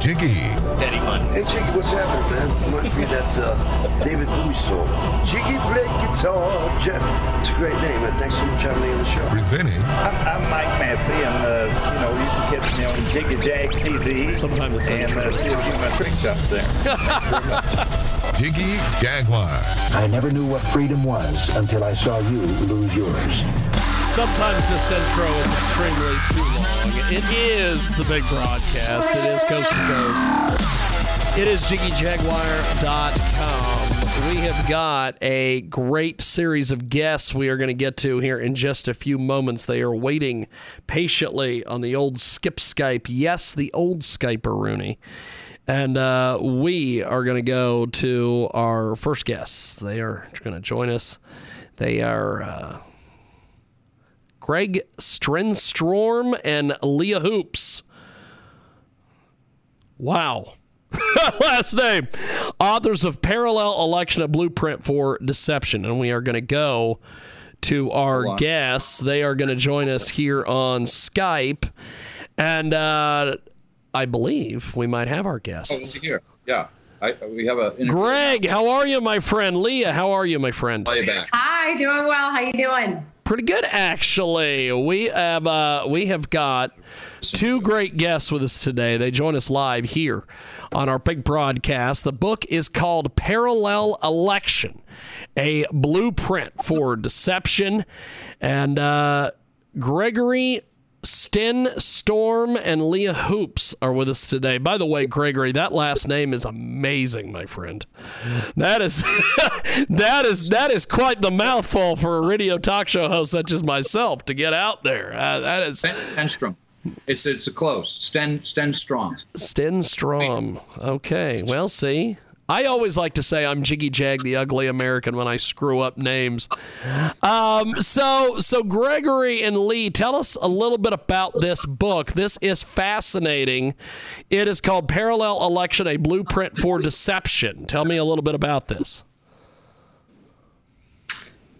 Jiggy. Hey Jiggy, what's happening, man? Reminds me that uh, David Bowie song. Jiggy play guitar. Jeff. It's a great name, man. Thanks so much for having me on the show. Presenting I'm, I'm Mike Massey, and uh, you know you can catch me on Jiggy Jag TV. Sometime the same and uh, see a few of my trick shots there. Jiggy Jaguar. I never knew what freedom was until I saw you lose yours. Sometimes this intro is extremely too long. It is the big broadcast. It is coast to coast. It is jiggyjaguar.com. We have got a great series of guests we are going to get to here in just a few moments. They are waiting patiently on the old skip Skype. Yes, the old Skyper Rooney. And uh, we are going to go to our first guests. They are going to join us. They are uh, Greg Strenstrom and Leah Hoopes. Wow. Last name. Authors of Parallel Election, a Blueprint for Deception. And we are going to go to our guests. They are going to join us here on Skype. And uh, I believe we might have our guests. here. Yeah. I, we have a Greg, how are you, my friend? Leah, how are you, my friend? back. Hi, doing well. How you doing? Pretty good, actually. We have uh, we have got two great guests with us today. They join us live here on our big broadcast. The book is called Parallel Election: A Blueprint for Deception, and uh, Gregory Sten Storm and Leah Hoopes are with us today. By the way, Gregory, that last name is amazing, my friend. That is that is that is quite the mouthful for a radio talk show host such as myself to get out there. Uh, that is Sten, Stenstrom. It's it's a close. Sten Sten Strong. Sten Strom. Okay, well, see. I always like to say I'm Jiggy Jag, the ugly American, when I screw up names. Um, so, so Gregory and Lee, tell us a little bit about this book. This is fascinating. It is called Parallel Election: A Blueprint for Deception. Tell me a little bit about this.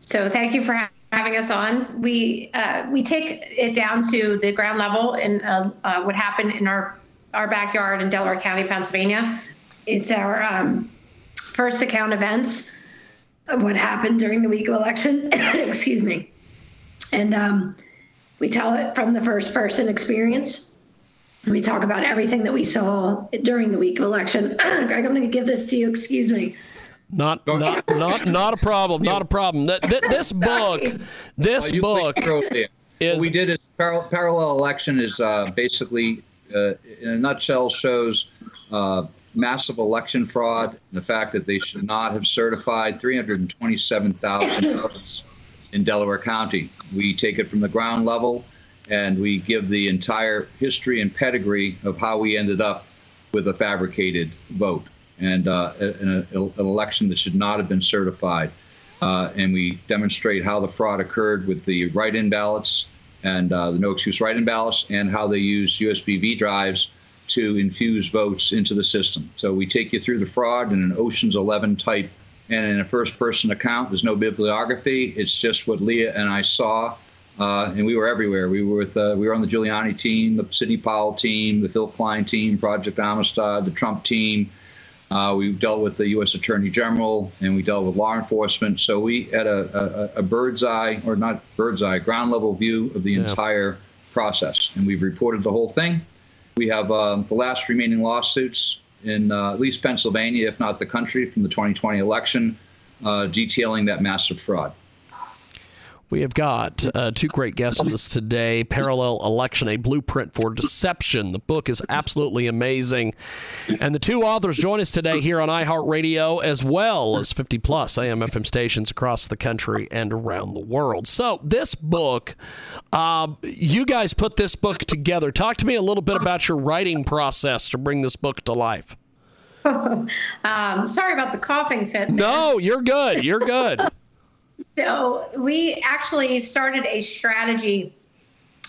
So thank you for ha- having us on. We uh, we take it down to the ground level and uh, uh, what happened in our our backyard in Delaware County, Pennsylvania. It's our um, first account events of what happened during the week of election. Excuse me, and um, we tell it from the first person experience. We talk about everything that we saw during the week of election. Greg, I'm going to give this to you. Excuse me. Not, not, not, not a problem. Not a problem. Th- th- this book, this you book clicked through there. is what we did is par- parallel election is uh, basically, uh, in a nutshell, shows uh, massive election fraud and the fact that they should not have certified 327,000 votes in Delaware County. We take it from the ground level and we give the entire history and pedigree of how we ended up with a fabricated vote and uh, an, an election that should not have been certified. Uh, and we demonstrate how the fraud occurred with the write-in ballots and uh, the no excuse write-in ballots, and how they use USB V drives to infuse votes into the system. So we take you through the fraud in an Ocean's 11 type, and in a first-person account. There's no bibliography. It's just what Leah and I saw, uh, and we were everywhere. We were with uh, we were on the Giuliani team, the Sidney Powell team, the Phil Kline team, Project Amistad, the Trump team. Uh, we dealt with the U.S. Attorney General and we dealt with law enforcement. So we had a, a, a bird's eye, or not bird's eye, ground level view of the entire process. And we've reported the whole thing. We have um, the last remaining lawsuits in uh, at least Pennsylvania, if not the country, from the 2020 election, uh, detailing that massive fraud. We have got uh, two great guests with us today Parallel Election, a blueprint for deception. The book is absolutely amazing. And the two authors join us today here on iHeartRadio, as well as 50 plus AM FM stations across the country and around the world. So, this book, uh, you guys put this book together. Talk to me a little bit about your writing process to bring this book to life. um, sorry about the coughing fit. There. No, you're good. You're good. So we actually started a strategy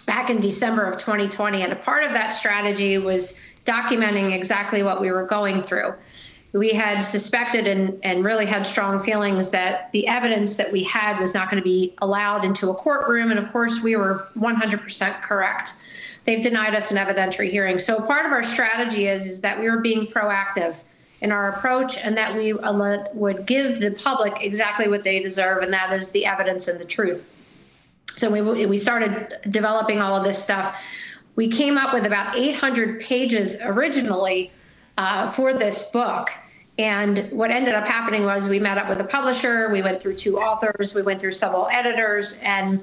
back in December of 2020, and a part of that strategy was documenting exactly what we were going through. We had suspected and, and really had strong feelings that the evidence that we had was not going to be allowed into a courtroom. And of course, we were 100% correct. They've denied us an evidentiary hearing. So part of our strategy is, is that we were being proactive in our approach and that we would give the public exactly what they deserve, and that is the evidence and the truth. So we, we started developing all of this stuff. We came up with about 800 pages originally uh, for this book. And what ended up happening was we met up with a publisher, we went through two authors, we went through several editors, and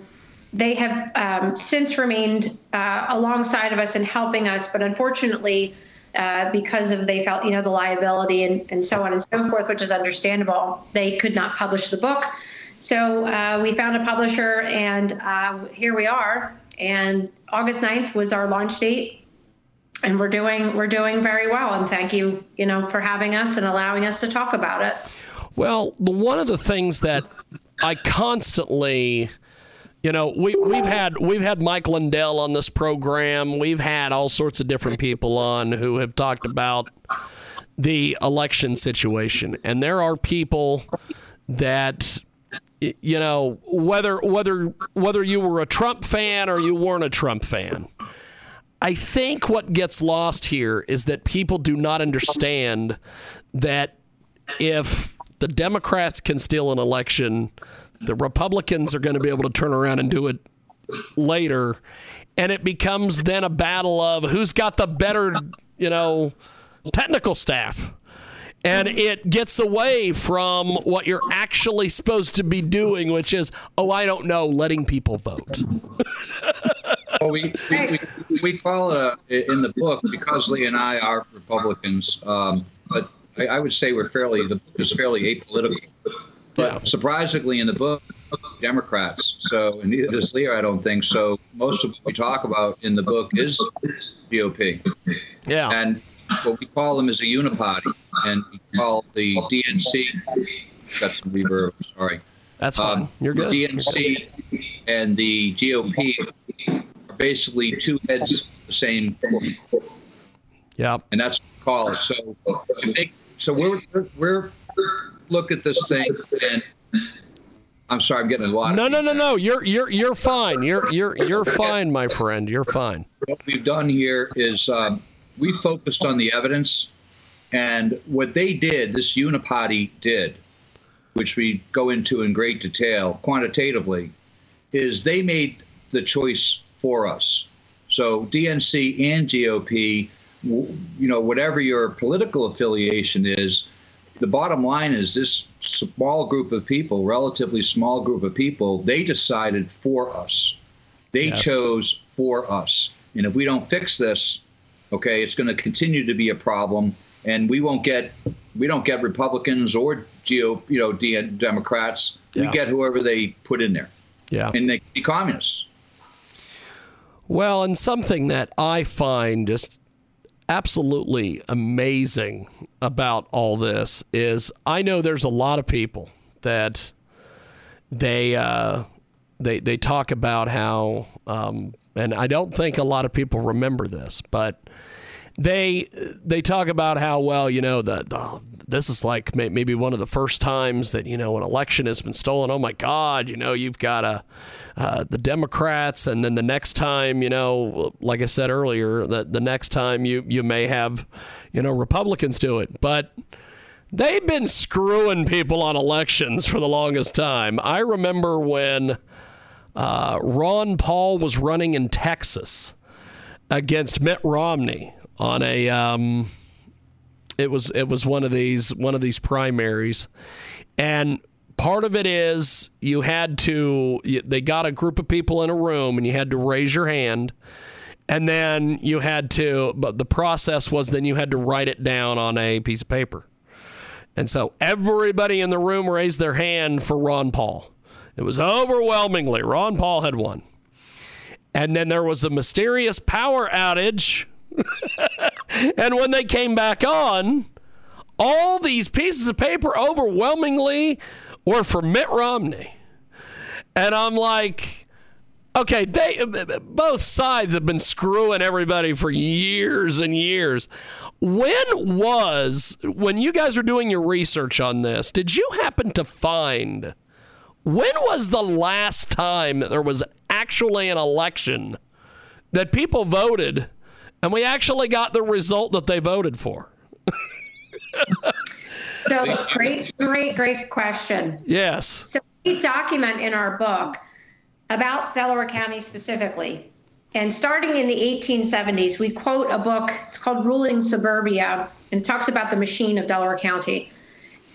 they have um, since remained uh, alongside of us and helping us. But unfortunately, uh, because of they felt you know the liability and, and so on and so forth, which is understandable. They could not publish the book, so uh, we found a publisher, and uh, here we are. And August 9th was our launch date, and we're doing we're doing very well. And thank you you know for having us and allowing us to talk about it. Well, one of the things that I constantly you know, we we've had we've had Mike Lindell on this program. We've had all sorts of different people on who have talked about the election situation, and there are people that you know whether whether whether you were a Trump fan or you weren't a Trump fan. I think what gets lost here is that people do not understand that if the Democrats can steal an election, the Republicans are going to be able to turn around and do it later. And it becomes then a battle of who's got the better, you know, technical staff. And it gets away from what you're actually supposed to be doing, which is, oh, I don't know, letting people vote. well, we, we, we, we, call it in the book, because Lee and I are Republicans, um, but I, I, would say we're fairly, the book is fairly apolitical. But yeah. surprisingly, in the book, Democrats. So, and neither does Leo, I don't think. So, most of what we talk about in the book is GOP. Yeah. And what we call them is a uniparty, and we call the DNC. Got some reverb. Sorry. That's fine. Um, You're good. The DNC and the GOP are basically two heads of the same coin. Yeah. And that's what we call it. So, so we're we're look at this thing and I'm sorry, I'm getting a lot. No, no, no, no. You're you're you're fine. You're you're you're fine, my friend. You're fine. What we've done here is um, we focused on the evidence, and what they did, this uniparty did, which we go into in great detail quantitatively, is they made the choice for us. So DNC and GOP, you know, whatever your political affiliation is, the bottom line is this small group of people, relatively small group of people, they decided for us. They yes. chose for us. And if we don't fix this, okay, it's going to continue to be a problem, and we won't get we don't get Republicans or Geo, you know, Democrats. Yeah. We get whoever they put in there. Yeah, and they be communists. Well, and something that I find just absolutely amazing about all this is I know there's a lot of people that they uh, they they talk about how um, and I don't think a lot of people remember this, but they they talk about how well you know the, the this is like maybe one of the first times that you know an election has been stolen. Oh my God! You know you've got a uh, the Democrats, and then the next time, you know, like I said earlier, that the next time you you may have, you know, Republicans do it, but. They've been screwing people on elections for the longest time. I remember when uh, Ron Paul was running in Texas against Mitt Romney on a um, It was it was one of these one of these primaries, and part of it is you had to they got a group of people in a room and you had to raise your hand. And then you had to but the process was then you had to write it down on a piece of paper. And so everybody in the room raised their hand for ron paul. It was overwhelmingly ron paul had won. And then there was a mysterious power outage and when they came back on all these pieces of paper overwhelmingly were for mitt romney and i'm like Okay, they both sides have been screwing everybody for years and years. When was when you guys were doing your research on this? Did you happen to find when was the last time there was actually an election that people voted and we actually got the result that they voted for? so great, great, great question. Yes. So we document in our book about Delaware County specifically. And starting in the 1870s, we quote a book, it's called Ruling Suburbia, and talks about the machine of Delaware County.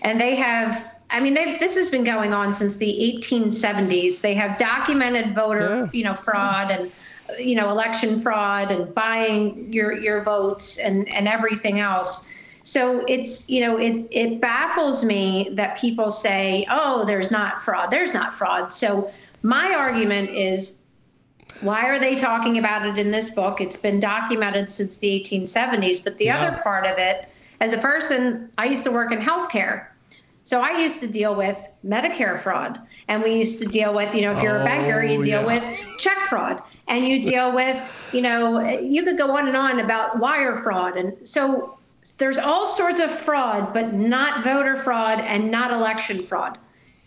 And they have, I mean, they've, this has been going on since the 1870s. They have documented voter, yeah. you know, fraud and, you know, election fraud and buying your, your votes and, and everything else. So it's, you know, it, it baffles me that people say, oh, there's not fraud. There's not fraud. So my argument is why are they talking about it in this book? It's been documented since the 1870s. But the yeah. other part of it, as a person, I used to work in healthcare. So I used to deal with Medicare fraud. And we used to deal with, you know, if you're oh, a banker, you oh, deal yeah. with check fraud. And you deal with, you know, you could go on and on about wire fraud. And so there's all sorts of fraud, but not voter fraud and not election fraud.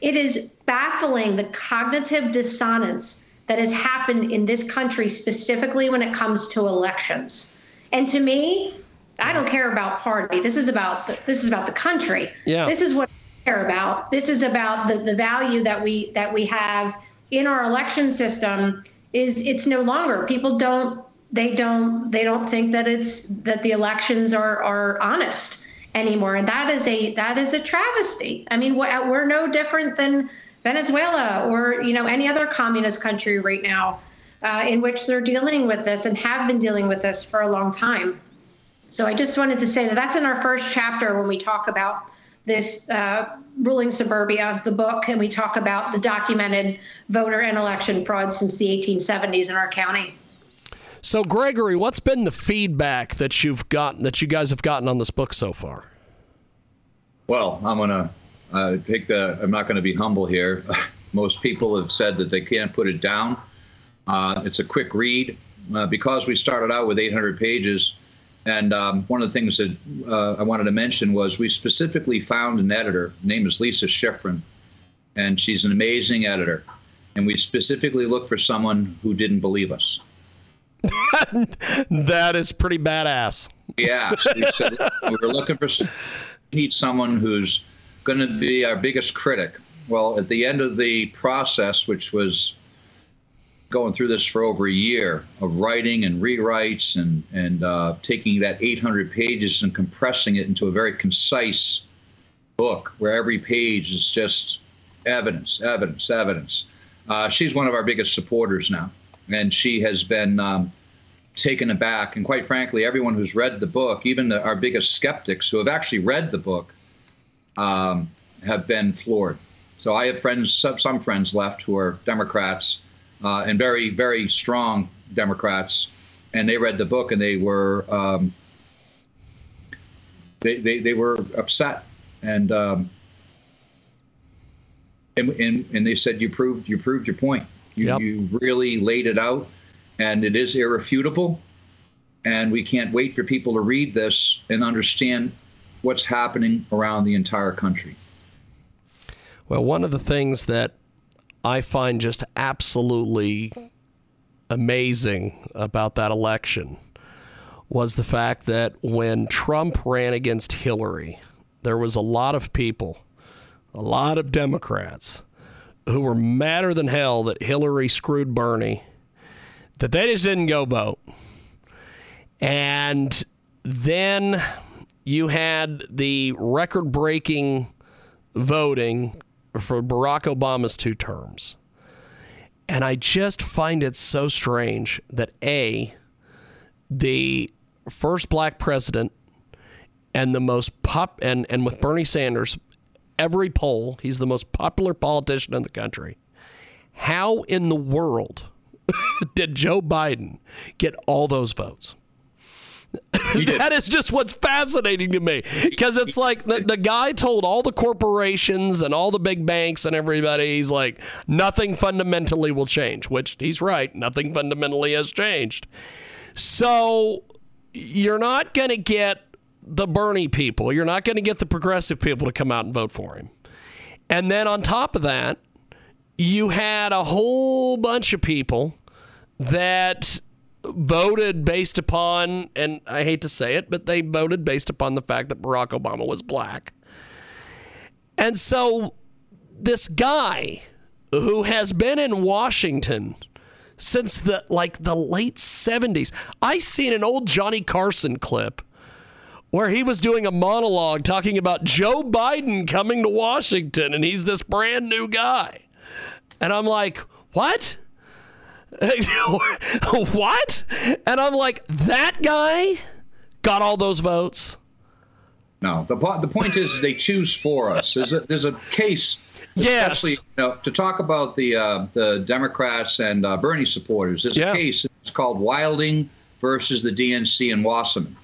It is baffling the cognitive dissonance that has happened in this country, specifically when it comes to elections. And to me, I don't care about party. This is about the, this is about the country. Yeah. This is what care about. This is about the, the value that we that we have in our election system. Is it's no longer people don't they don't they don't think that it's that the elections are are honest anymore and that is a that is a travesty i mean we're no different than venezuela or you know any other communist country right now uh, in which they're dealing with this and have been dealing with this for a long time so i just wanted to say that that's in our first chapter when we talk about this uh, ruling suburbia the book and we talk about the documented voter and election fraud since the 1870s in our county so, Gregory, what's been the feedback that you've gotten, that you guys have gotten on this book so far? Well, I'm gonna uh, take the. I'm not going to be humble here. Most people have said that they can't put it down. Uh, it's a quick read uh, because we started out with 800 pages. And um, one of the things that uh, I wanted to mention was we specifically found an editor. Her name is Lisa Schifrin, and she's an amazing editor. And we specifically looked for someone who didn't believe us. that is pretty badass. Yeah, we said we were looking for need someone who's going to be our biggest critic. Well, at the end of the process, which was going through this for over a year of writing and rewrites and and uh, taking that 800 pages and compressing it into a very concise book where every page is just evidence, evidence, evidence. Uh, she's one of our biggest supporters now and she has been um, taken aback. And quite frankly, everyone who's read the book, even the, our biggest skeptics who have actually read the book, um, have been floored. So I have friends, some, some friends left who are Democrats uh, and very, very strong Democrats, and they read the book and they were um, they, they, they were upset and, um, and and and they said you proved you proved your point. You, yep. you really laid it out, and it is irrefutable. And we can't wait for people to read this and understand what's happening around the entire country. Well, one of the things that I find just absolutely amazing about that election was the fact that when Trump ran against Hillary, there was a lot of people, a lot of Democrats who were madder than hell that Hillary screwed Bernie, that they just didn't go vote. And then you had the record breaking voting for Barack Obama's two terms. And I just find it so strange that A, the first black president and the most pop and, and with Bernie Sanders, every poll, he's the most popular politician in the country. How in the world did Joe Biden get all those votes? That is just what's fascinating to me. Because it's like the, the guy told all the corporations and all the big banks and everybody he's like nothing fundamentally will change which he's right. Nothing fundamentally has changed. So you're not going to get the bernie people. You're not going to get the progressive people to come out and vote for him. And then on top of that you had a whole bunch of people that voted based upon, and I hate to say it, but they voted based upon the fact that Barack Obama was black. And so this guy who has been in Washington since the like the late 70s. I seen an old Johnny Carson clip where he was doing a monologue talking about Joe Biden coming to Washington and he's this brand new guy. And I'm like, "What?" what? And I'm like, that guy got all those votes. No, the the point is they choose for us. There's a there's a case, yes. you know, to talk about the uh, the Democrats and uh, Bernie supporters. There's yeah. a case. It's called Wilding versus the DNC in Wasserman,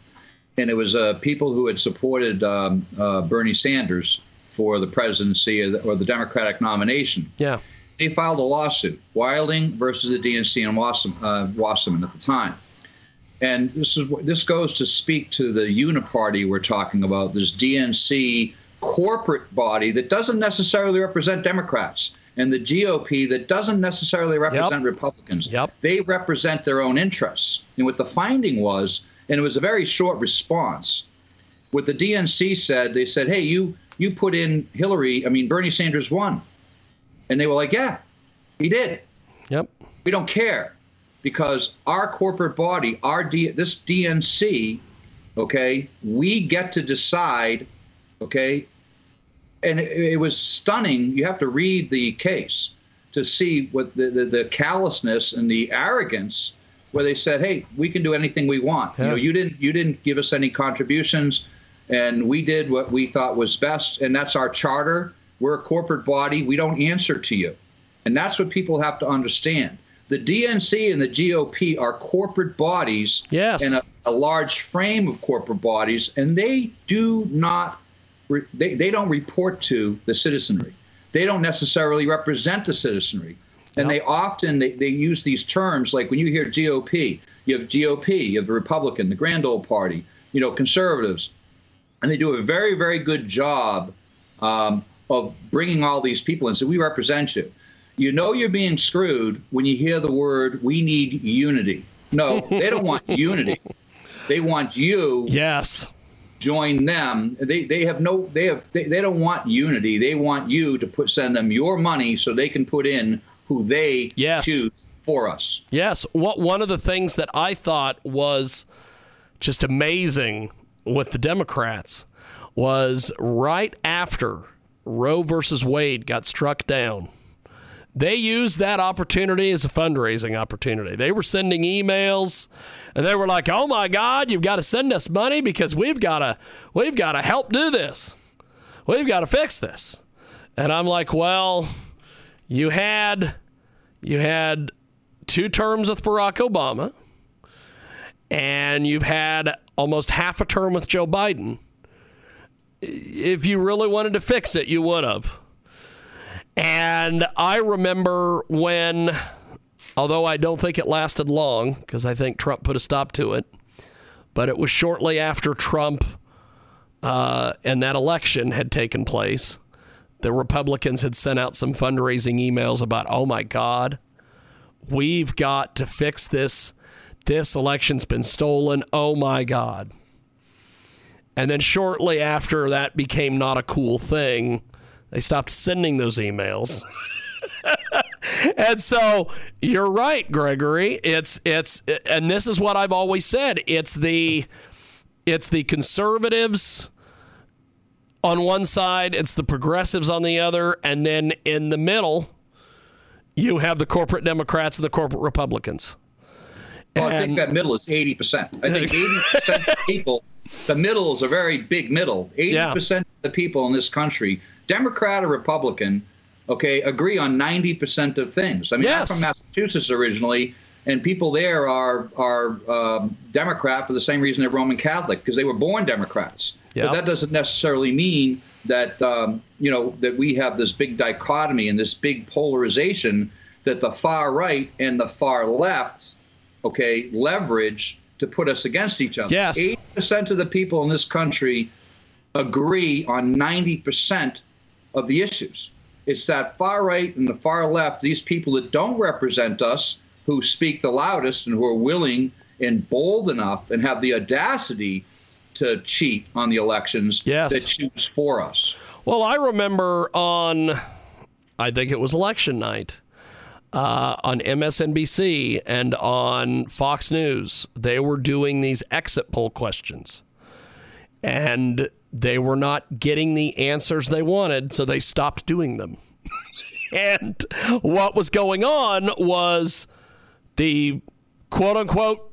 and it was uh, people who had supported um, uh, Bernie Sanders for the presidency or the, or the Democratic nomination. Yeah they filed a lawsuit, Wilding versus the DNC and Wasserman, uh, Wasserman at the time. And this is this goes to speak to the uniparty we're talking about, this DNC corporate body that doesn't necessarily represent Democrats and the GOP that doesn't necessarily represent yep. Republicans. Yep. They represent their own interests. And what the finding was, and it was a very short response, what the DNC said, they said, hey, you you put in Hillary, I mean Bernie Sanders won. And they were like, yeah, he did. Yep. We don't care because our corporate body, our D, this DNC, okay, we get to decide, okay. And it, it was stunning. You have to read the case to see what the, the, the, callousness and the arrogance where they said, "Hey, we can do anything we want. Yeah. You know, you didn't you didn't give us any contributions, and we did what we thought was best, and that's our charter. We're a corporate body. We don't answer to you. And that's what people have to understand. The DNC and the GOP are corporate bodies yes. and a, a large frame of corporate bodies, and they do not they, they don't report to the citizenry. They don't necessarily represent the citizenry. And yep. they often they, they use these terms like when you hear GOP, you have GOP, you have the Republican, the Grand Old Party, you know, conservatives, and they do a very very good job um, of bringing all these people in. So we represent you. You know you're being screwed when you hear the word "we need unity." No, they don't want unity. They want you. Yes. Join them. They they have no they have they, they don't want unity. They want you to put send them your money so they can put in who they yes. choose for us. Yes. What one of the things that I thought was just amazing with the Democrats was right after Roe versus Wade got struck down, they used that opportunity as a fundraising opportunity. They were sending emails and they were like, "Oh my god, you've got to send us money because we've got to we've got to help do this. We've got to fix this." And I'm like, "Well, you had you had two terms with Barack Obama and you've had almost half a term with Joe Biden." If you really wanted to fix it, you would have. And I remember when, although I don't think it lasted long, because I think Trump put a stop to it, but it was shortly after Trump uh, and that election had taken place. The Republicans had sent out some fundraising emails about, oh my God, we've got to fix this. This election's been stolen. Oh my God. And then shortly after that became not a cool thing, they stopped sending those emails. and so you're right, Gregory. It's it's and this is what I've always said. It's the it's the conservatives on one side, it's the progressives on the other, and then in the middle, you have the corporate Democrats and the corporate Republicans. Well, I think that middle is 80%. I think 80% of people, the middle is a very big middle. 80% of the people in this country, Democrat or Republican, okay, agree on 90% of things. I mean, Yes. I'm from Massachusetts originally, and people there are are um, Democrat for the same reason they're Roman Catholic because they were born Democrats. Yeah. But that doesn't necessarily mean that um, you know that we have this big dichotomy and this big polarization that the far right and the far left, okay, leverage to put us against each other. Yes. Eighty percent of the people in this country agree on ninety percent of the issues. It's that far right and the far left, these people that don't represent us, who speak the loudest and who are willing and bold enough and have the audacity to cheat on the elections Yes. that choose for us. Well, I remember on, I think it was election night, uh, on MSNBC and on Fox News, they were doing these exit poll questions. And they were not getting the answers they wanted, so they stopped doing them. and what was going on was the quote unquote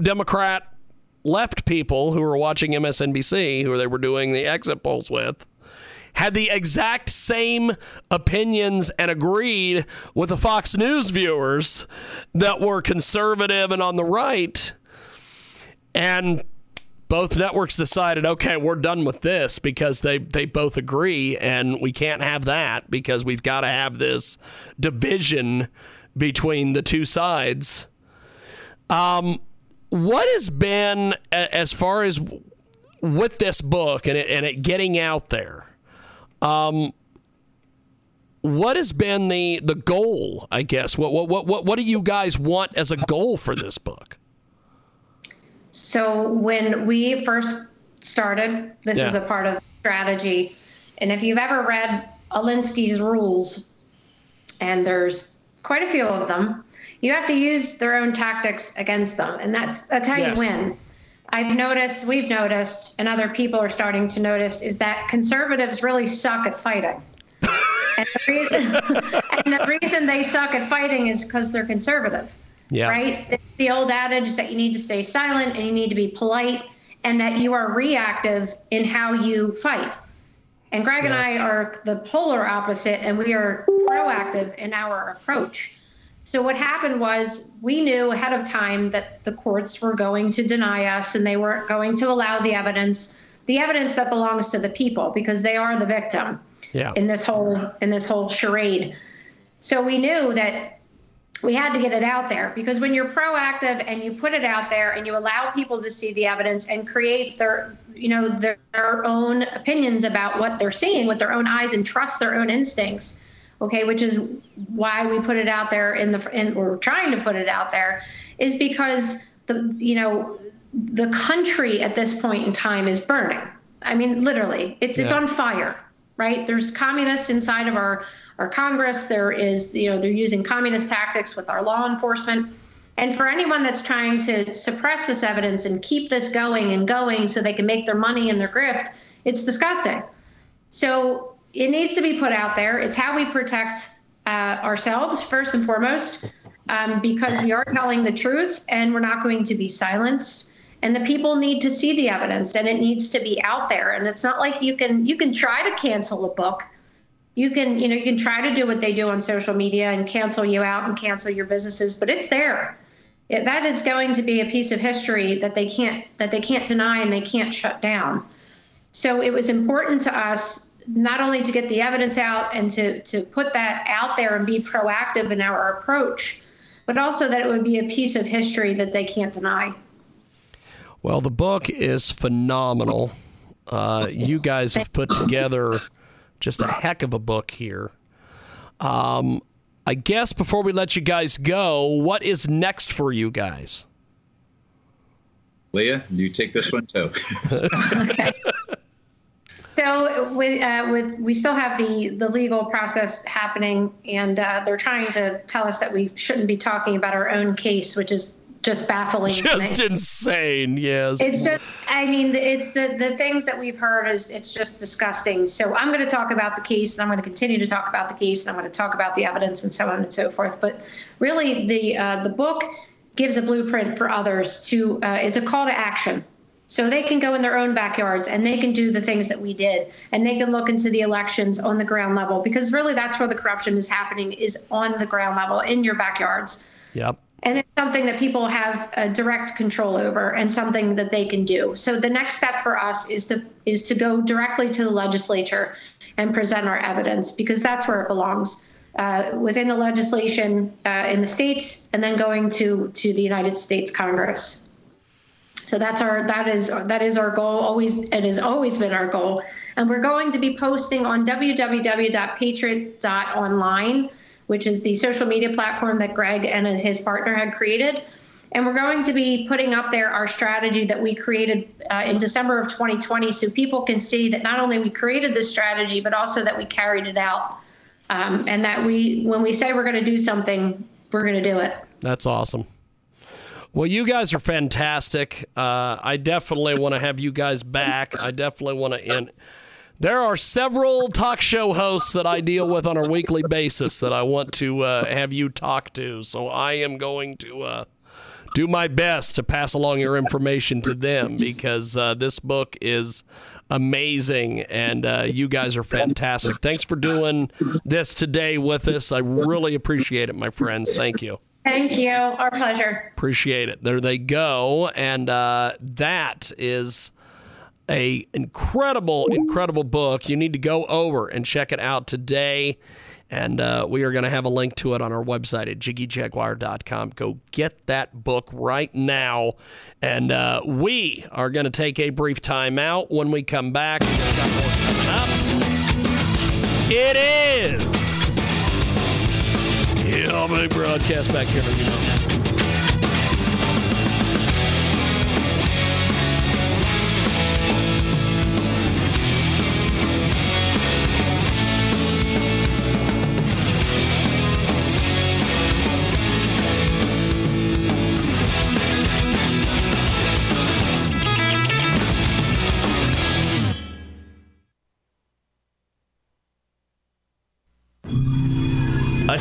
Democrat left people who were watching MSNBC, who they were doing the exit polls with, had the exact same opinions and agreed with the Fox News viewers that were conservative and on the right. And both networks decided, okay, we're done with this because they, they both agree, and we can't have that because we've got to have this division between the two sides. Um, what has been as far as with this book and it, and it getting out there? Um, what has been the the goal? I guess what what what what what do you guys want as a goal for this book? So when we first started, this Yeah. is a part of strategy. And if you've ever read Alinsky's rules, and there's quite a few of them, you have to use their own tactics against them, and that's that's how Yes. you win. I've mm-hmm. noticed, we've noticed, and other people are starting to notice, is that conservatives really suck at fighting. and, the reason, and the reason they suck at fighting is because they're conservative Yeah. right? It's the old adage that you need to stay silent and you need to be polite and that you are reactive in how you fight. And Greg and I are the polar opposite and we are proactive in our approach. So what happened was we knew ahead of time that the courts were going to deny us and they weren't going to allow the evidence, the evidence that belongs to the people because they are the victim Yeah. in this whole in this whole charade. So we knew that we had to get it out there because when you're proactive and you put it out there and you allow people to see the evidence and create their you know their, their own opinions about what they're seeing with their own eyes and trust their own instincts okay which is why we put it out there in the and we're trying to put it out there is because the you know the country at this point in time is burning. I mean literally it's, it's on fire right? There's communists inside of our our congress. There is you know they're using communist tactics with our law enforcement. And for anyone that's trying to suppress this evidence and keep this going and going so they can make their money and their grift it's disgusting. So it needs to be put out there. It's how we protect uh, ourselves first and foremost um, because we are telling the truth and we're not going to be silenced. And the people need to see the evidence and it needs to be out there. And it's not like you can you can try to cancel a book. You can you know you can try to do what they do on social media and cancel you out and cancel your businesses but it's there. It, that is going to be a piece of history that they can't that they can't deny and they can't shut down. So it was important to us not only to get the evidence out and to to put that out there and be proactive in our approach but also that it would be a piece of history that they can't deny Well, the book is phenomenal. Uh, you guys have put together just a heck of a book here. Um, I guess before we let you guys go, what is next for you guys? Leah, you take this one too. So with uh, with we still have the the legal process happening, and uh, they're trying to tell us that we shouldn't be talking about our own case, which is just baffling. Just insane. Yes. It's just, I mean, it's the the things that we've heard is it's just disgusting. So I'm going to talk about the case, and I'm going to continue to talk about the case, and I'm going to talk about the evidence, and so on and so forth. But really, the uh, the book gives a blueprint for others to. Uh, it's a call to action. So they can go in their own backyards and they can do the things that we did, and they can look into the elections on the ground level because really that's where the corruption is happening is on the ground level in your backyards. Yep. And it's something that people have a direct control over and something that they can do. So the next step for us is to is to go directly to the legislature and present our evidence because that's where it belongs. Uh, within the legislation uh, in the states and then going to to the United States Congress. So that's our that is that is our goal. Always it has always been our goal, and we're going to be posting on www.patriot.online, which is the social media platform that Greg and his partner had created. And we're going to be putting up there our strategy that we created uh, in December of 2020, so people can see that not only we created this strategy, but also that we carried it out, um, and that we when we say we're going to do something, we're going to do it. That's awesome. Well, you guys are fantastic. Uh, I definitely want to have you guys back. I definitely want to end. There are several talk show hosts that I deal with on a weekly basis that I want to uh, have you talk to. So I am going to uh, do my best to pass along your information to them because uh, this book is amazing and uh, you guys are fantastic. Thanks for doing this today with us. I really appreciate it, my friends. Thank you. Thank you. Our pleasure. Appreciate it. There they go, and uh, that is a incredible, incredible book. You need to go over and check it out today. And uh, we are going to have a link to it on our website at jiggyjaguar.com. Go get that book right now. And uh, we are going to take a brief time out. When we come back. It is. Yeah, my broadcast back here. You know.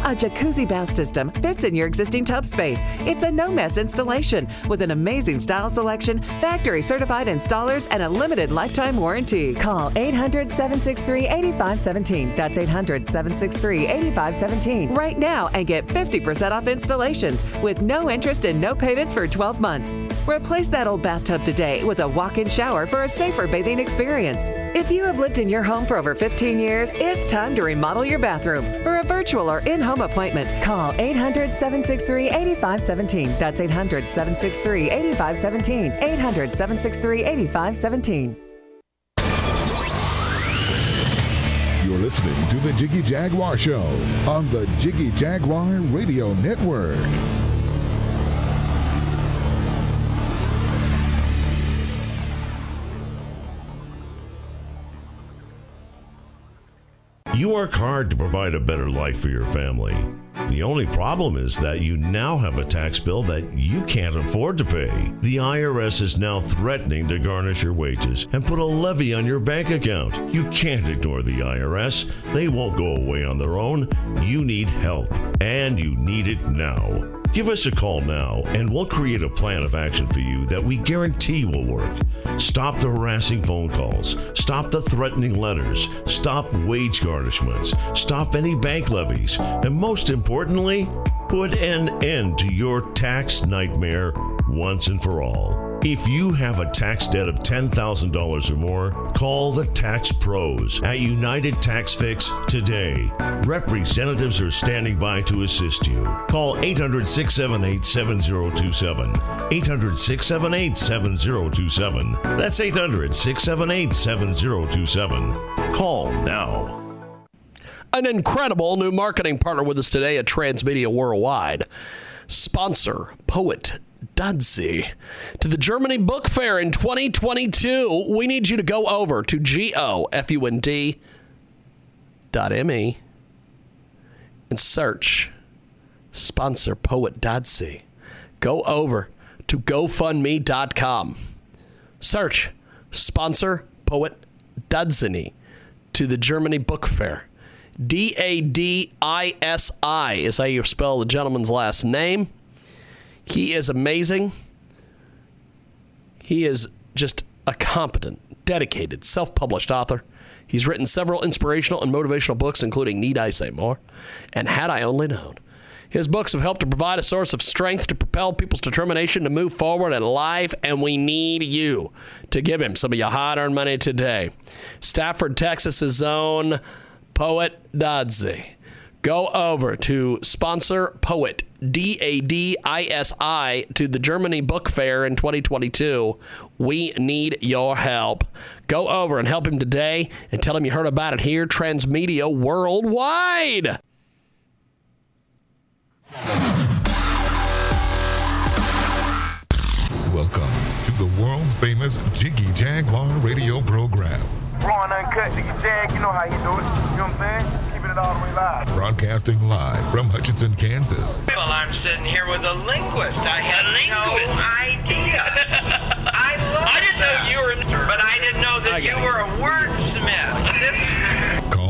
A jacuzzi bath system fits in your existing tub space. It's a no mess installation with an amazing style selection, factory certified installers, and a limited lifetime warranty. Call 800 763 8517. That's 800 763 8517 right now and get 50% off installations with no interest and no payments for 12 months. Replace that old bathtub today with a walk in shower for a safer bathing experience. If you have lived in your home for over 15 years, it's time to remodel your bathroom. For a virtual or in home appointment, call 800 763 8517. That's 800 763 8517. 800 763 8517. You're listening to the Jiggy Jaguar Show on the Jiggy Jaguar Radio Network. You work hard to provide a better life for your family. The only problem is that you now have a tax bill that you can't afford to pay. The IRS is now threatening to garnish your wages and put a levy on your bank account. You can't ignore the IRS. They won't go away on their own. You need help, and you need it now. Give us a call now, and we'll create a plan of action for you that we guarantee will work. Stop the harassing phone calls. Stop the threatening letters. Stop wage garnishments. Stop any bank levies. And most importantly, put an end to your tax nightmare once and for all. If you have a tax debt of $10,000 or more, call the Tax Pros at United Tax Fix today. Representatives are standing by to assist you. Call 800 678 7027. 800 678 7027. That's 800 678 7027. Call now. An incredible new marketing partner with us today at Transmedia Worldwide. Sponsor, poet, Dadisi to the Germany Book Fair in 2022. We need you to go over to G-O-F-U-N-D dot M-E and search sponsor poet Dadisi. Go over to GoFundMe.com. Search sponsor poet Dadisi to the Germany Book Fair. D A D I S I is how you spell the gentleman's last name. He is amazing. He is just a competent, dedicated, self published author. He's written several inspirational and motivational books, including Need I Say More and Had I Only Known. His books have helped to provide a source of strength to propel people's determination to move forward in life, and we need you to give him some of your hard earned money today. Stafford, Texas's own poet Dadisi. Go over to sponsor poet D A D I S I to the Germany Book Fair in 2022. We need your help. Go over and help him today and tell him you heard about it here, Transmedia Worldwide. Welcome to the world famous Jiggy Jaguar radio program. Raw and uncut, nigga Jag, you know how you do it. You know what I'm saying? Keeping it all the way live. Broadcasting live from Hutchinson, Kansas. Well, I'm sitting here with a linguist. I had no idea. I love I didn't know you were, but I didn't know that you were a wordsmith. Call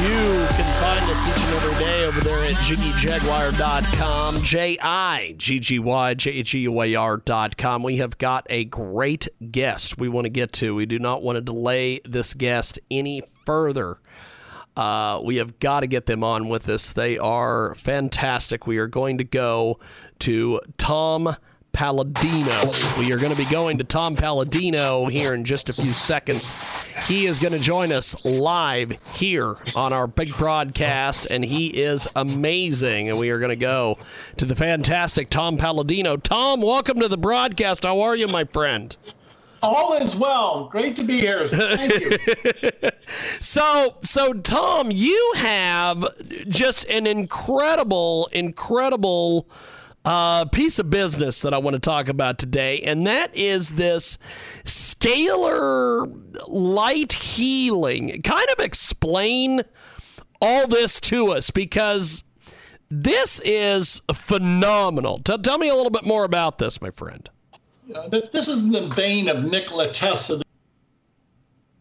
You can find us each and every day over there at jiggyjaguar.com, J I G G Y J E U A R.com. We have got a great guest we want to get to. We do not want to delay this guest any further. Uh, we have got to get them on with us. They are fantastic. We are going to go to Tom Paladino. We are going to be going to Tom Paladino here in just a few seconds. He is going to join us live here on our big broadcast, and he is amazing. And we are going to go to the fantastic Tom Paladino. Tom, welcome to the broadcast. How are you, my friend? All is well. Great to be here. Thank you. So, so Tom, you have just an incredible, incredible uh, piece of business that I want to talk about today, and that is this scalar light healing. Kind of explain all this to us because this is phenomenal. T- tell me a little bit more about this, my friend. Uh, this is in the vein of Nikola Tesla,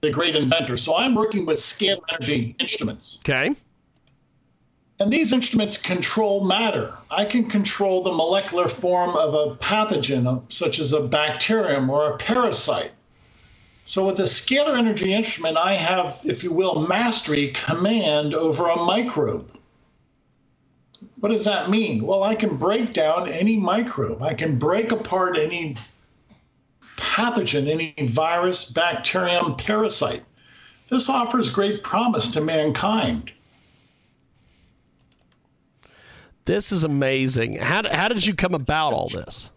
the great inventor. So I'm working with scalar energy instruments. Okay. And these instruments control matter. I can control the molecular form of a pathogen, uh, such as a bacterium or a parasite. So, with a scalar energy instrument, I have, if you will, mastery, command over a microbe. What does that mean? Well, I can break down any microbe, I can break apart any pathogen, any virus, bacterium, parasite. This offers great promise to mankind. This is amazing. How, how did you come about all this?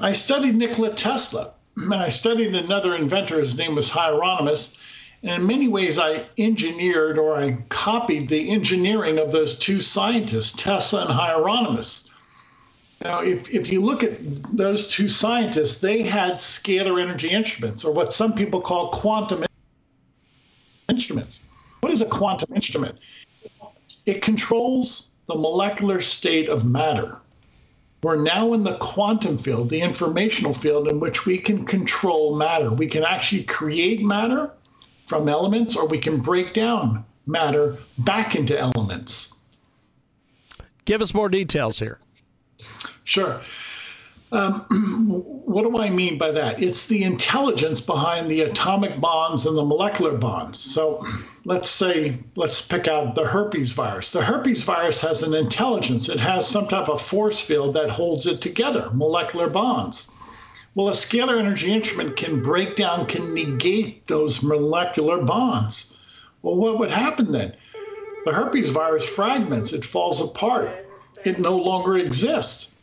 I studied Nikola Tesla, and I studied another inventor. His name was Hieronymus. And in many ways, I engineered or I copied the engineering of those two scientists, Tesla and Hieronymus. Now, if, if you look at those two scientists, they had scalar energy instruments, or what some people call quantum instruments. What is a quantum instrument? It controls the molecular state of matter. We're now in the quantum field, the informational field, in which we can control matter. We can actually create matter from elements, or we can break down matter back into elements. Give us more details here. Sure. Um, what do I mean by that? It's the intelligence behind the atomic bonds and the molecular bonds. So let's say, let's pick out the herpes virus. The herpes virus has an intelligence, it has some type of force field that holds it together, molecular bonds. Well, a scalar energy instrument can break down, can negate those molecular bonds. Well, what would happen then? The herpes virus fragments, it falls apart, it no longer exists.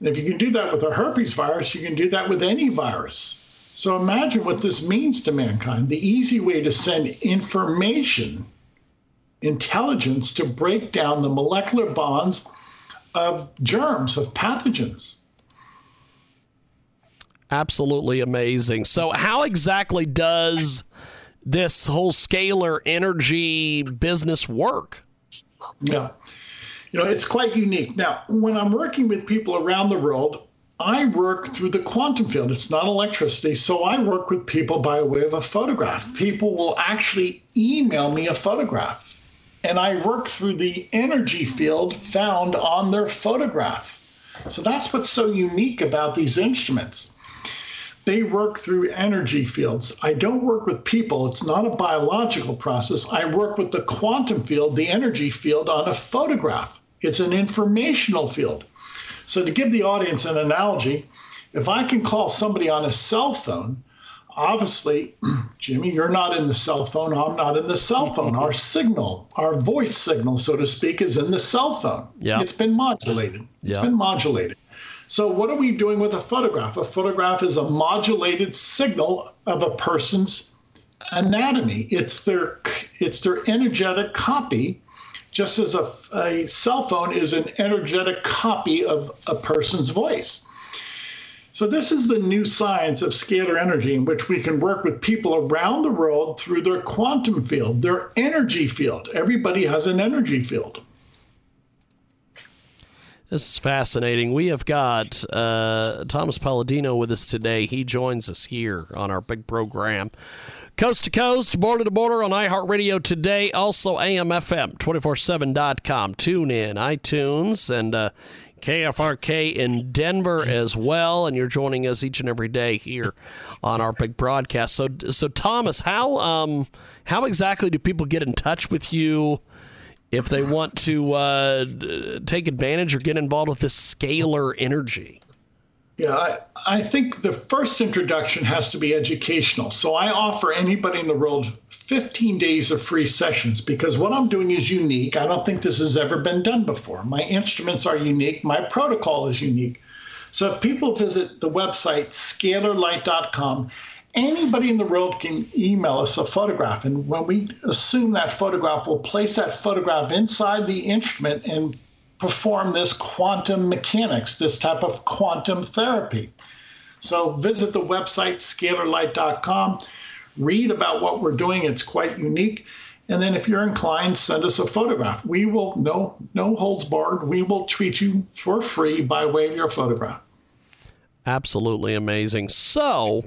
And if you can do that with a herpes virus, you can do that with any virus. So imagine what this means to mankind the easy way to send information, intelligence to break down the molecular bonds of germs, of pathogens. Absolutely amazing. So, how exactly does this whole scalar energy business work? Yeah you know, it's quite unique. Now, when I'm working with people around the world, I work through the quantum field. It's not electricity. So I work with people by way of a photograph. People will actually email me a photograph. And I work through the energy field found on their photograph. So that's what's so unique about these instruments. They work through energy fields. I don't work with people. It's not a biological process. I work with the quantum field, the energy field on a photograph. It's an informational field. So, to give the audience an analogy, if I can call somebody on a cell phone, obviously, Jimmy, you're not in the cell phone. I'm not in the cell phone. Our signal, our voice signal, so to speak, is in the cell phone. Yeah. It's been modulated. It's Yeah. been modulated. So, what are we doing with a photograph? A photograph is a modulated signal of a person's anatomy. It's their it's their energetic copy just as a, a cell phone is an energetic copy of a person's voice. So, this is the new science of scalar energy, in which we can work with people around the world through their quantum field, their energy field. Everybody has an energy field. This is fascinating. We have got uh, Thomas Paladino with us today. He joins us here on our big program. Coast to coast, border to border on iHeartRadio today. Also, AMFM247.com. Tune in, iTunes, and uh, KFRK in Denver as well. And you're joining us each and every day here on our big broadcast. So, so Thomas, how um, how exactly do people get in touch with you? If they want to uh, take advantage or get involved with this scalar energy? Yeah, I, I think the first introduction has to be educational. So I offer anybody in the world 15 days of free sessions because what I'm doing is unique. I don't think this has ever been done before. My instruments are unique, my protocol is unique. So if people visit the website scalarlight.com, anybody in the world can email us a photograph. And when we assume that photograph, we'll place that photograph inside the instrument and perform this quantum mechanics, this type of quantum therapy. So visit the website scalarlight.com, read about what we're doing. It's quite unique. And then if you're inclined, send us a photograph. We will no no holds barred. We will treat you for free by way of your photograph. Absolutely amazing. So,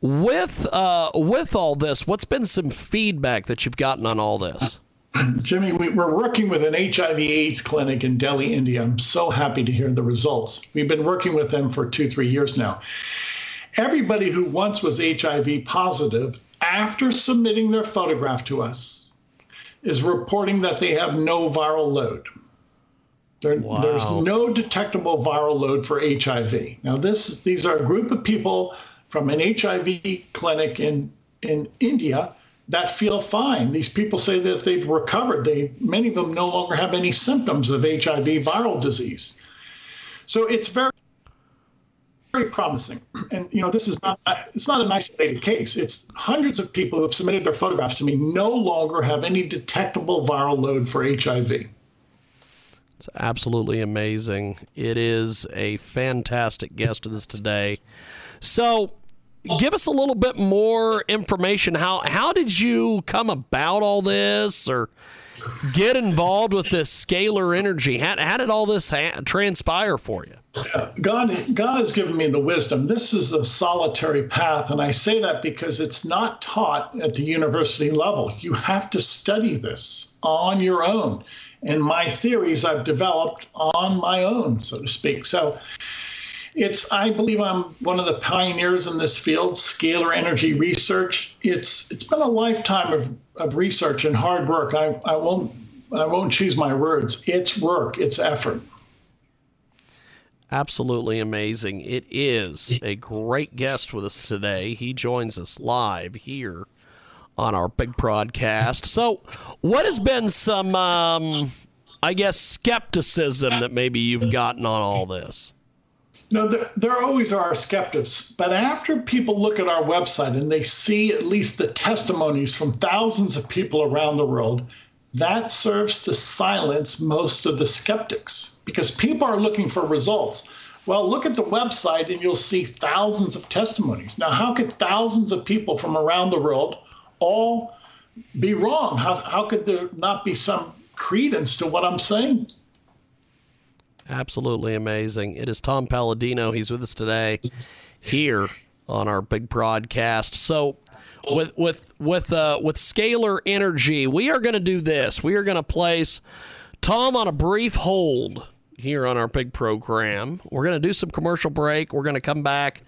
with uh, with all this, what's been some feedback that you've gotten on all this? Jimmy, we, we're working with an HIV/AIDS clinic in Delhi, India. I'm so happy to hear the results. We've been working with them for two, three years now. Everybody who once was HIV positive, after submitting their photograph to us, is reporting that they have no viral load. There, There's no detectable viral load for HIV. Now, this these are a group of people from an HIV clinic in in India that feel fine. These people say that they've recovered. They many of them no longer have any symptoms of HIV viral disease. So it's very very promising. And you know, this is not it's not an isolated case. It's hundreds of people who have submitted their photographs to me no longer have any detectable viral load for HIV. It's absolutely amazing. It is a fantastic guest with this today. So, give us a little bit more information. How how did you come about all this, or get involved with this scalar energy? How, how did all this ha- transpire for you? God, God has given me the wisdom. This is a solitary path, and I say that because it's not taught at the university level. You have to study this on your own, and my theories I've developed on my own, so to speak. So it's I believe I'm one of the pioneers in this field, scalar energy research. It's it's been a lifetime of, of research and hard work. I, I won't I won't choose my words. It's work, it's effort. Absolutely amazing. It is a great guest with us today. He joins us live here on our big broadcast. So, what has been some, um, I guess, skepticism that maybe you've gotten on all this? No, there, there always are skeptics. But after people look at our website and they see at least the testimonies from thousands of people around the world, that serves to silence most of the skeptics because people are looking for results. Well, look at the website and you'll see thousands of testimonies. Now, how could thousands of people from around the world all be wrong? How, how could there not be some credence to what I'm saying? Absolutely amazing. It is Tom Paladino. He's with us today here on our big broadcast. So, with with with uh, with scalar energy, we are going to do this. We are going to place Tom on a brief hold here on our big program. We're going to do some commercial break. We're going to come back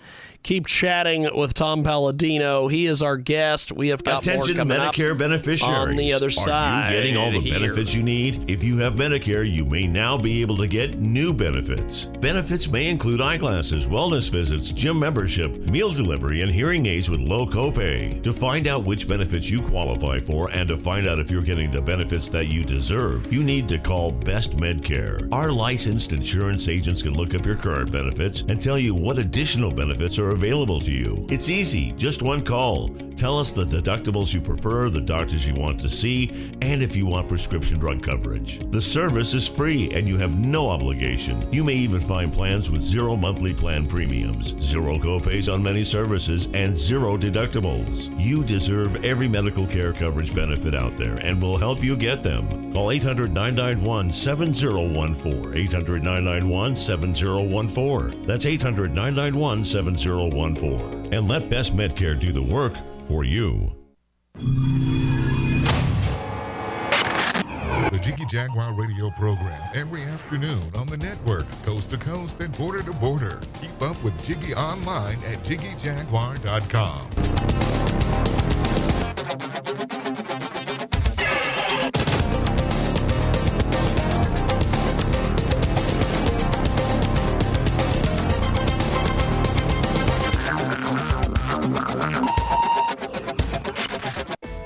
keep chatting with Tom Paladino. He is our guest. We have got Attention more Medicare beneficiaries. on the other side. Are you getting all the here. benefits you need? If you have Medicare, you may now be able to get new benefits. Benefits may include eyeglasses, wellness visits, gym membership, meal delivery, and hearing aids with low copay. To find out which benefits you qualify for and to find out if you're getting the benefits that you deserve, you need to call Best Medcare. Our licensed insurance agents can look up your current benefits and tell you what additional benefits are available to you. It's easy, just one call. Tell us the deductibles you prefer, the doctors you want to see, and if you want prescription drug coverage. The service is free and you have no obligation. You may even find plans with zero monthly plan premiums, zero copays on many services, and zero deductibles. You deserve every medical care coverage benefit out there and we'll help you get them. Call 800 991 7014. 800 991 7014. That's 800 991 7014. And let Best Medcare do the work for you. The Jiggy Jaguar radio program every afternoon on the network, coast to coast and border to border. Keep up with Jiggy online at jiggyjaguar.com.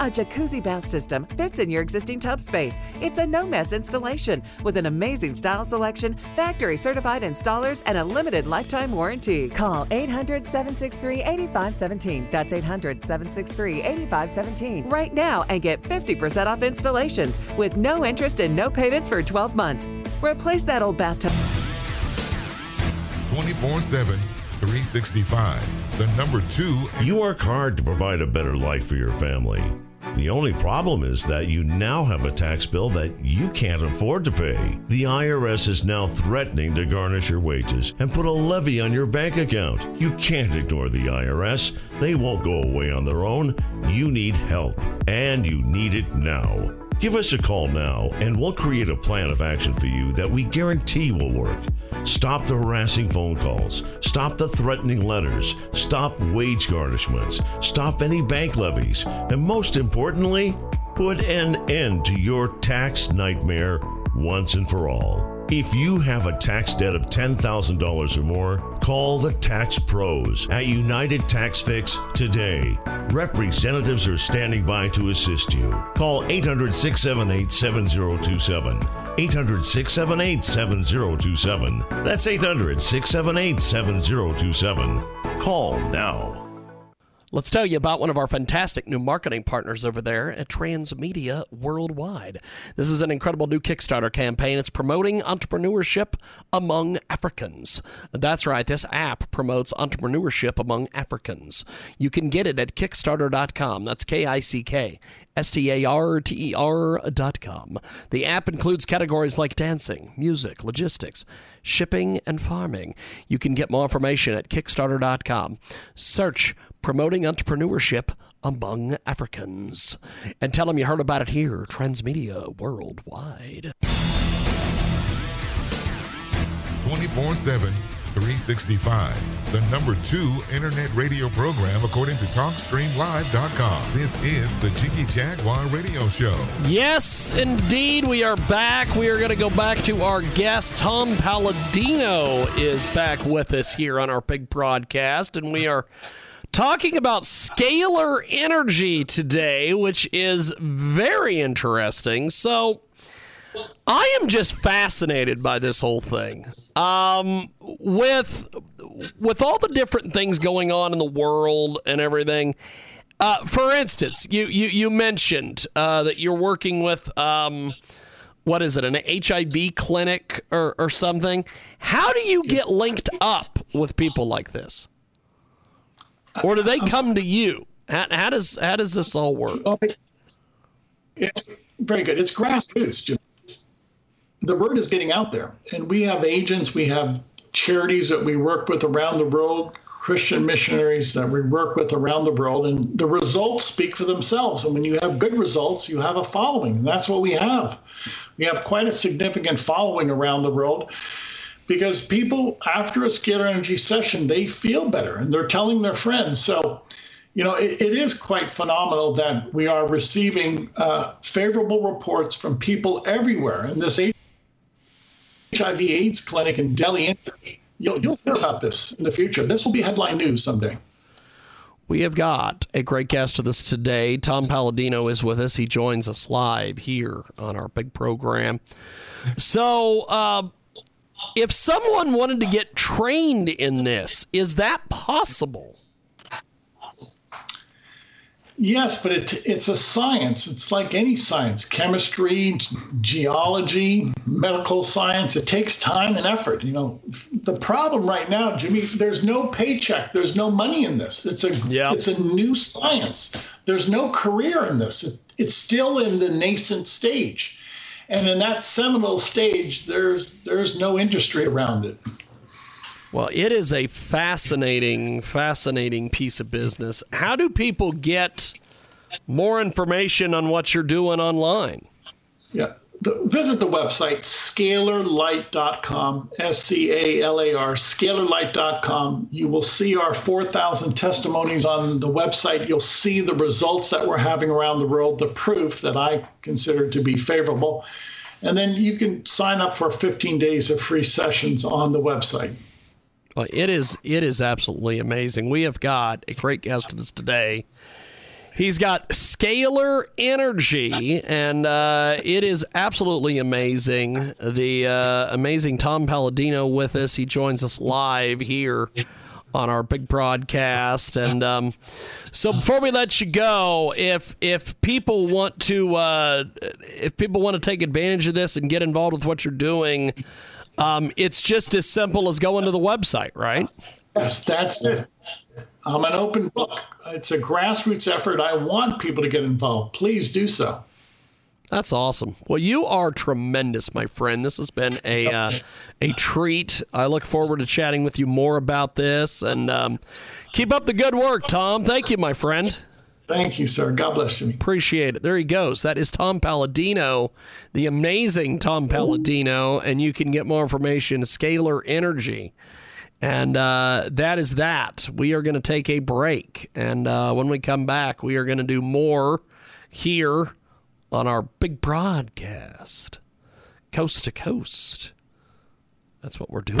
A jacuzzi bath system fits in your existing tub space. It's a no mess installation with an amazing style selection, factory certified installers, and a limited lifetime warranty. Call 800 763 8517. That's 800 763 8517 right now and get 50% off installations with no interest and no payments for 12 months. Replace that old bathtub. 24 7, 365. The number two. You work hard to provide a better life for your family. The only problem is that you now have a tax bill that you can't afford to pay. The IRS is now threatening to garnish your wages and put a levy on your bank account. You can't ignore the IRS. They won't go away on their own. You need help, and you need it now. Give us a call now and we'll create a plan of action for you that we guarantee will work. Stop the harassing phone calls. Stop the threatening letters. Stop wage garnishments. Stop any bank levies. And most importantly, put an end to your tax nightmare once and for all. If you have a tax debt of $10,000 or more, call the Tax Pros at United Tax Fix today. Representatives are standing by to assist you. Call 800 678 7027. 800 678 7027. That's 800 678 7027. Call now. Let's tell you about one of our fantastic new marketing partners over there at Transmedia Worldwide. This is an incredible new Kickstarter campaign. It's promoting entrepreneurship among Africans. That's right, this app promotes entrepreneurship among Africans. You can get it at Kickstarter.com. That's K I C K S T A R T E R.com. The app includes categories like dancing, music, logistics, shipping, and farming. You can get more information at Kickstarter.com. Search Promoting Entrepreneurship Among Africans. And tell them you heard about it here, Transmedia Worldwide. 24 7, 365. The number two internet radio program according to TalkStreamLive.com. This is the Jiggy Jaguar Radio Show. Yes, indeed, we are back. We are going to go back to our guest. Tom Paladino is back with us here on our big broadcast, and we are talking about scalar energy today, which is very interesting. So, I am just fascinated by this whole thing. Um, with with all the different things going on in the world and everything. Uh, for instance, you you you mentioned uh, that you're working with um, what is it, an HIV clinic or, or something? How do you get linked up with people like this? or do they come to you? How, how does how does this all work? It's very good. It's grassroots. The word is getting out there, and we have agents, we have charities that we work with around the world, Christian missionaries that we work with around the world, and the results speak for themselves. And when you have good results, you have a following, and that's what we have. We have quite a significant following around the world because people after a scalar energy session they feel better and they're telling their friends. So you know it, it is quite phenomenal that we are receiving uh, favorable reports from people everywhere. And this hiv aids clinic in delhi India, you'll, you'll hear about this in the future this will be headline news someday we have got a great guest with us today. Tom Paladino is with us. He joins us live here on our big program. So, uh, if someone wanted to get trained in this, is that possible? Yes, but it, it's a science. It's like any science chemistry, geology, medical science. It takes time and effort. You know, the problem right now, Jimmy, there's no paycheck. There's no money in this. It's a it's a new science. There's no career in this. It, it's still in the nascent stage. And in that seminal stage, there's there's no industry around it. Well, it is a fascinating, fascinating piece of business. How do people get more information on what you're doing online? Yeah. The, visit the website scalarlight.com, S C A L A R, scalarlight.com. You will see our 4,000 testimonies on the website. You'll see the results that we're having around the world, the proof that I consider to be favorable. And then you can sign up for 15 days of free sessions on the website. Well, it is it is absolutely amazing. We have got a great guest with us today. He's got scalar energy, and uh, it is absolutely amazing. The uh, amazing Tom Paladino with us. He joins us live here on our big broadcast. And um, so, before we let you go, if if people want to uh, if people want to take advantage of this and get involved with what you're doing, um, it's just as simple as going to the website, right? Yes, that's it. I'm an open book. It's a grassroots effort. I want people to get involved. Please do so. That's awesome. Well, you are tremendous, my friend. This has been a uh, a treat. I look forward to chatting with you more about this, and um, keep up the good work, Tom. Thank you, my friend. Thank you, sir. God bless you. Appreciate it. There he goes. That is Tom Paladino, the amazing Tom Paladino, and you can get more information. Scalar Energy. And uh, that is that. We are going to take a break. And uh, when we come back, we are going to do more here on our big broadcast, coast to coast. That's what we're doing.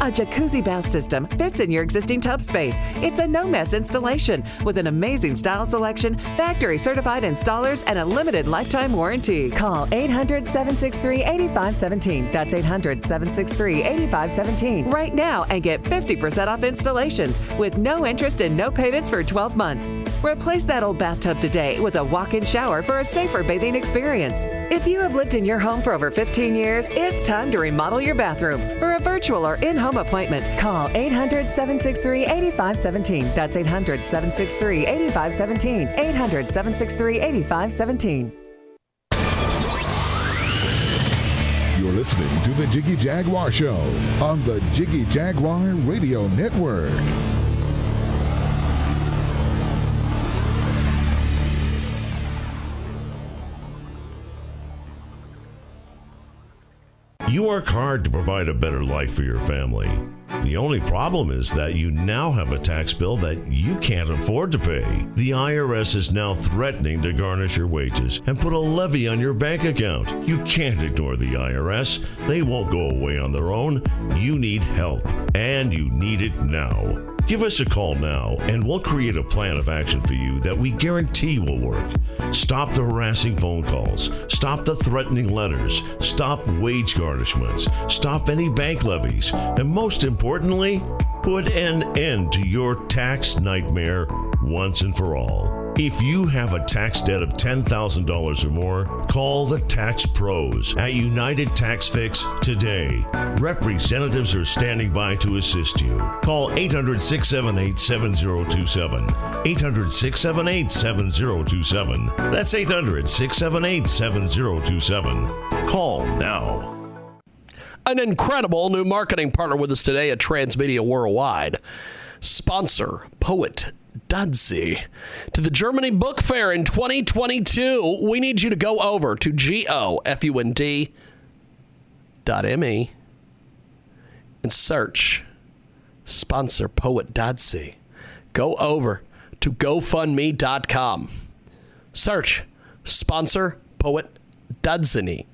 A jacuzzi bath system fits in your existing tub space. It's a no mess installation with an amazing style selection, factory certified installers, and a limited lifetime warranty. Call 800 763 8517. That's 800 763 8517 right now and get 50% off installations with no interest and no payments for 12 months. Replace that old bathtub today with a walk in shower for a safer bathing experience. If you have lived in your home for over 15 years, it's time to remodel your bathroom. For a virtual or in home appointment, call 800 763 8517. That's 800 763 8517. 800 763 8517. You're listening to the Jiggy Jaguar Show on the Jiggy Jaguar Radio Network. You work hard to provide a better life for your family. The only problem is that you now have a tax bill that you can't afford to pay. The IRS is now threatening to garnish your wages and put a levy on your bank account. You can't ignore the IRS. They won't go away on their own. You need help, and you need it now. Give us a call now, and we'll create a plan of action for you that we guarantee will work. Stop the harassing phone calls. Stop the threatening letters. Stop wage garnishments. Stop any bank levies. And most importantly, put an end to your tax nightmare once and for all. If you have a tax debt of $10,000 or more, call the Tax Pros at United Tax Fix today. Representatives are standing by to assist you. Call 800 678 7027. 800 678 7027. That's 800 678 7027. Call now. An incredible new marketing partner with us today at Transmedia Worldwide. Sponsor, poet Dadisi to the Germany Book Fair in 2022. We need you to go over to G-O-F-U-N-D dot M-E and search sponsor poet Dadisi. Go over to GoFundMe.com. Search sponsor poet Dadisi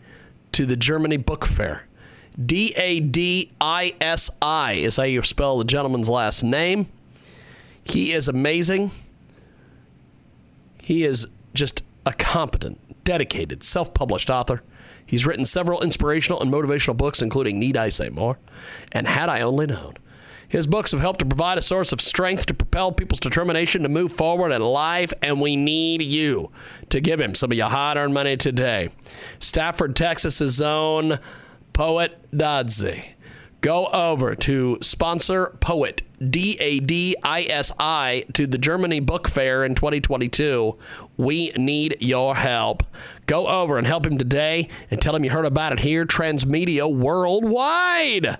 to the Germany Book Fair. D A D I S I is how you spell the gentleman's last name. He is amazing. He is just a competent, dedicated, self published author. He's written several inspirational and motivational books, including Need I Say More and Had I Only Known. His books have helped to provide a source of strength to propel people's determination to move forward in life, and we need you to give him some of your hard earned money today. Stafford, Texas's own poet Dadisi. Go over to sponsor poet D A D I S I to the Germany Book Fair in 2022. We need your help. Go over and help him today and tell him you heard about it here, Transmedia Worldwide.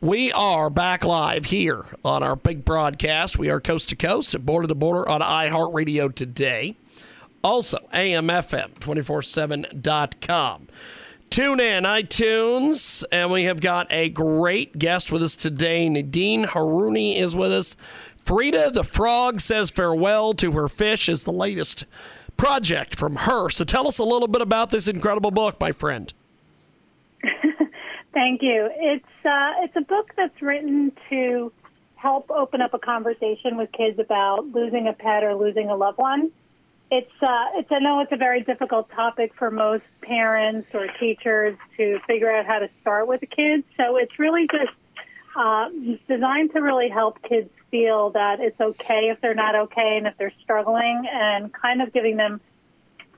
We are back live here on our big broadcast. We are coast to coast, border to border on iHeartRadio today. Also, AMFM247.com. Tune in, iTunes, and we have got a great guest with us today. Nadine Haruni is with us. Freeda the Frog says farewell to her fish is the latest project from her. So tell us a little bit about this incredible book, my friend. Thank you. It's uh, it's a book that's written to help open up a conversation with kids about losing a pet or losing a loved one it's uh, it's I know it's a very difficult topic for most parents or teachers to figure out how to start with the kids. So it's really just uh, designed to really help kids feel that it's okay if they're not okay and if they're struggling, and kind of giving them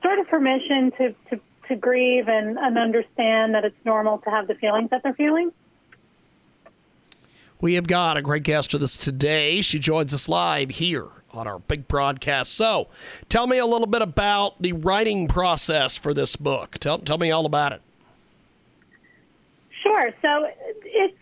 sort of permission to to, to grieve and, and understand that it's normal to have the feelings that they're feeling. We have got a great guest with us today. She joins us live here on our big broadcast. So, tell me a little bit about the writing process for this book. Tell, tell me all about it. Sure. So, it's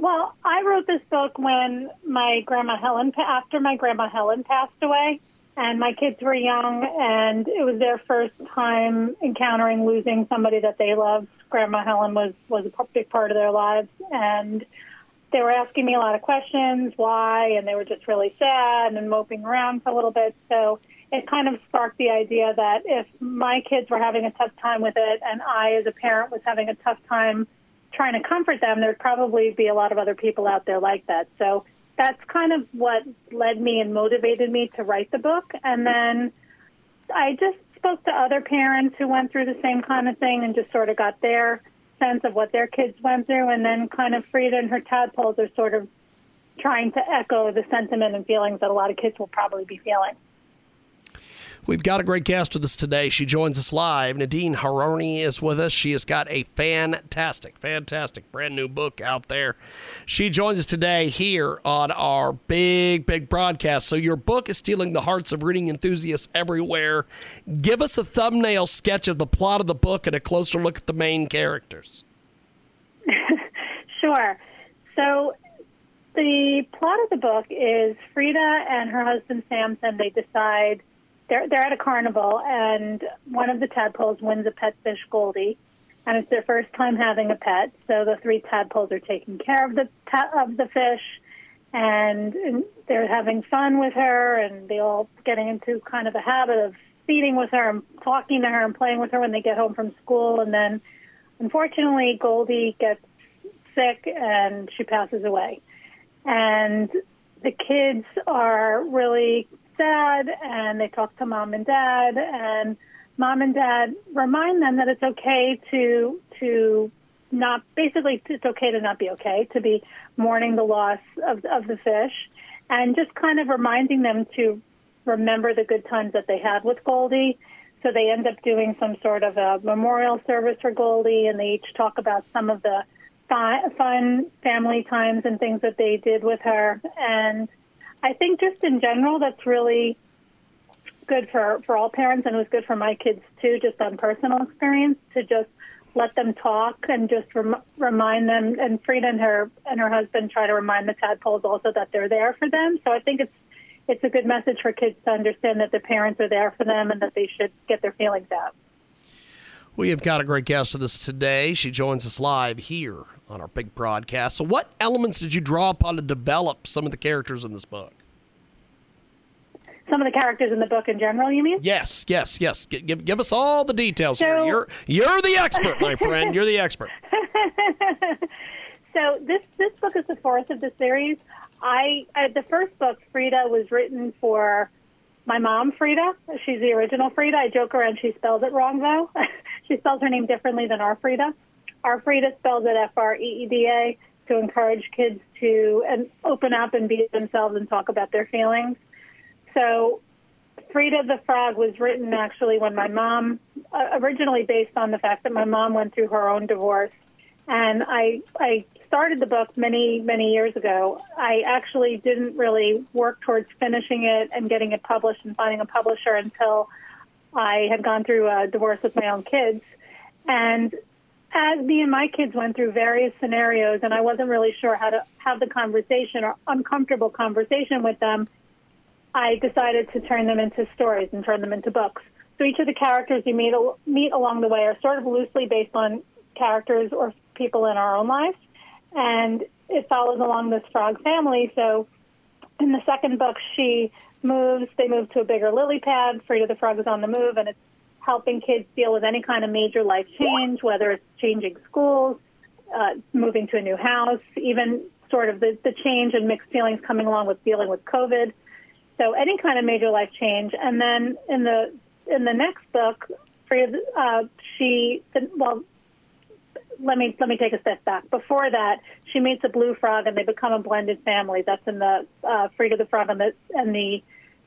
well, I wrote this book when my grandma Helen, after my grandma Helen passed away, and my kids were young, and it was their first time encountering losing somebody that they loved. Grandma Helen was was a big part of their lives, and they were asking me a lot of questions, why, and they were just really sad and moping around for a little bit. So it kind of sparked the idea that if my kids were having a tough time with it and I, as a parent, was having a tough time trying to comfort them, there'd probably be a lot of other people out there like that. So that's kind of what led me and motivated me to write the book. And then I just spoke to other parents who went through the same kind of thing and just sort of got their sense of what their kids went through, and then kind of Freeda and her tadpoles are sort of trying to echo the sentiment and feelings that a lot of kids will probably be feeling. We've got a great guest with us today. She joins us live. Nadine Haruni is with us. She has got a fantastic, fantastic brand new book out there. She joins us today here on our big, big broadcast. So, your book is stealing the hearts of reading enthusiasts everywhere. Give us a thumbnail sketch of the plot of the book and a closer look at the main characters. sure. So, the plot of the book is Freeda and her husband Samson, they decide they're they're at a carnival, and one of the tadpoles wins a pet fish, Goldie, and it's their first time having a pet. So the three tadpoles are taking care of the of the fish, and, and they're having fun with her, and they all getting into kind of a habit of feeding with her and talking to her and playing with her when they get home from school, and then unfortunately Goldie gets sick and she passes away, and the kids are really sad and they talk to mom and dad and mom and dad remind them that it's okay to to not basically it's okay to not be okay to be mourning the loss of of the fish and just kind of reminding them to remember the good times that they had with Goldie. So they end up doing some sort of a memorial service for Goldie, and they each talk about some of the fun family times and things that they did with her. And I think just in general, that's really good for, for all parents, and it was good for my kids too, just on personal experience, to just let them talk and just rem- remind them. And Freeda and her and her husband try to remind the tadpoles also that they're there for them. So I think it's it's a good message for kids to understand that their parents are there for them and that they should get their feelings out. We have got a great guest with us today. She joins us live here on our big broadcast. So, what elements did you draw upon to develop some of the characters in this book? Some of the characters in the book in general, you mean? Yes, yes, yes. Give, give, give us all the details. So, you're you're the expert, my friend. You're the expert. so this this book is the fourth of the series. I, I the first book, Freeda, was written for my mom, Frida. She's the original Frida. I joke around she spells it wrong though. she spells her name differently than our Freeda. Our Freeda spells it F R E E D A to encourage kids to and open up and be themselves and talk about their feelings. So, Freeda the Frog was written actually when my mom, uh, originally based on the fact that my mom went through her own divorce And I I started the book many many years ago. I actually didn't really work towards finishing it and getting it published and finding a publisher until I had gone through a divorce with my own kids. And as me and my kids went through various scenarios, and I wasn't really sure how to have the conversation or uncomfortable conversation with them, I decided to turn them into stories and turn them into books. So each of the characters you meet meet along the way are sort of loosely based on characters or people in our own lives, and it follows along this frog family. So in the second book, she moves. They move to a bigger lily pad. Freeda the frog is on the move, and it's helping kids deal with any kind of major life change, whether it's changing schools, uh, moving to a new house, even sort of the, the change and mixed feelings coming along with dealing with COVID. So any kind of major life change. And then in the in the next book, Freeda, uh, she well, let me let me take a step back. Before that, she meets a blue frog and they become a blended family. That's in the uh, Freeda the frog and the and the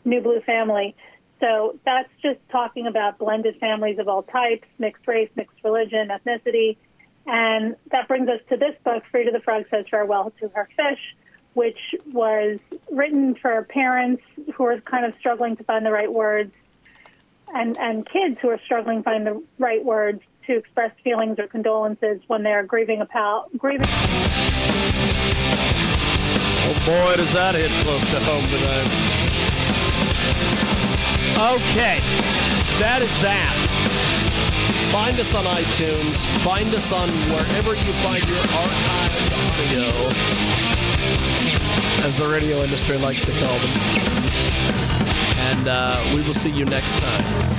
new blue family. So that's just talking about blended families of all types, mixed race, mixed religion, ethnicity. And that brings us to this book, Freeda the Frog Says Farewell to Her Fish, which was written for parents who are kind of struggling to find the right words and, and kids who are struggling to find the right words to express feelings or condolences when they're grieving a pal grieving. Oh boy, does that hit close to home tonight. Okay, that is that. Find us on iTunes. Find us on wherever you find your archived audio, as the radio industry likes to call them. And uh, we will see you next time.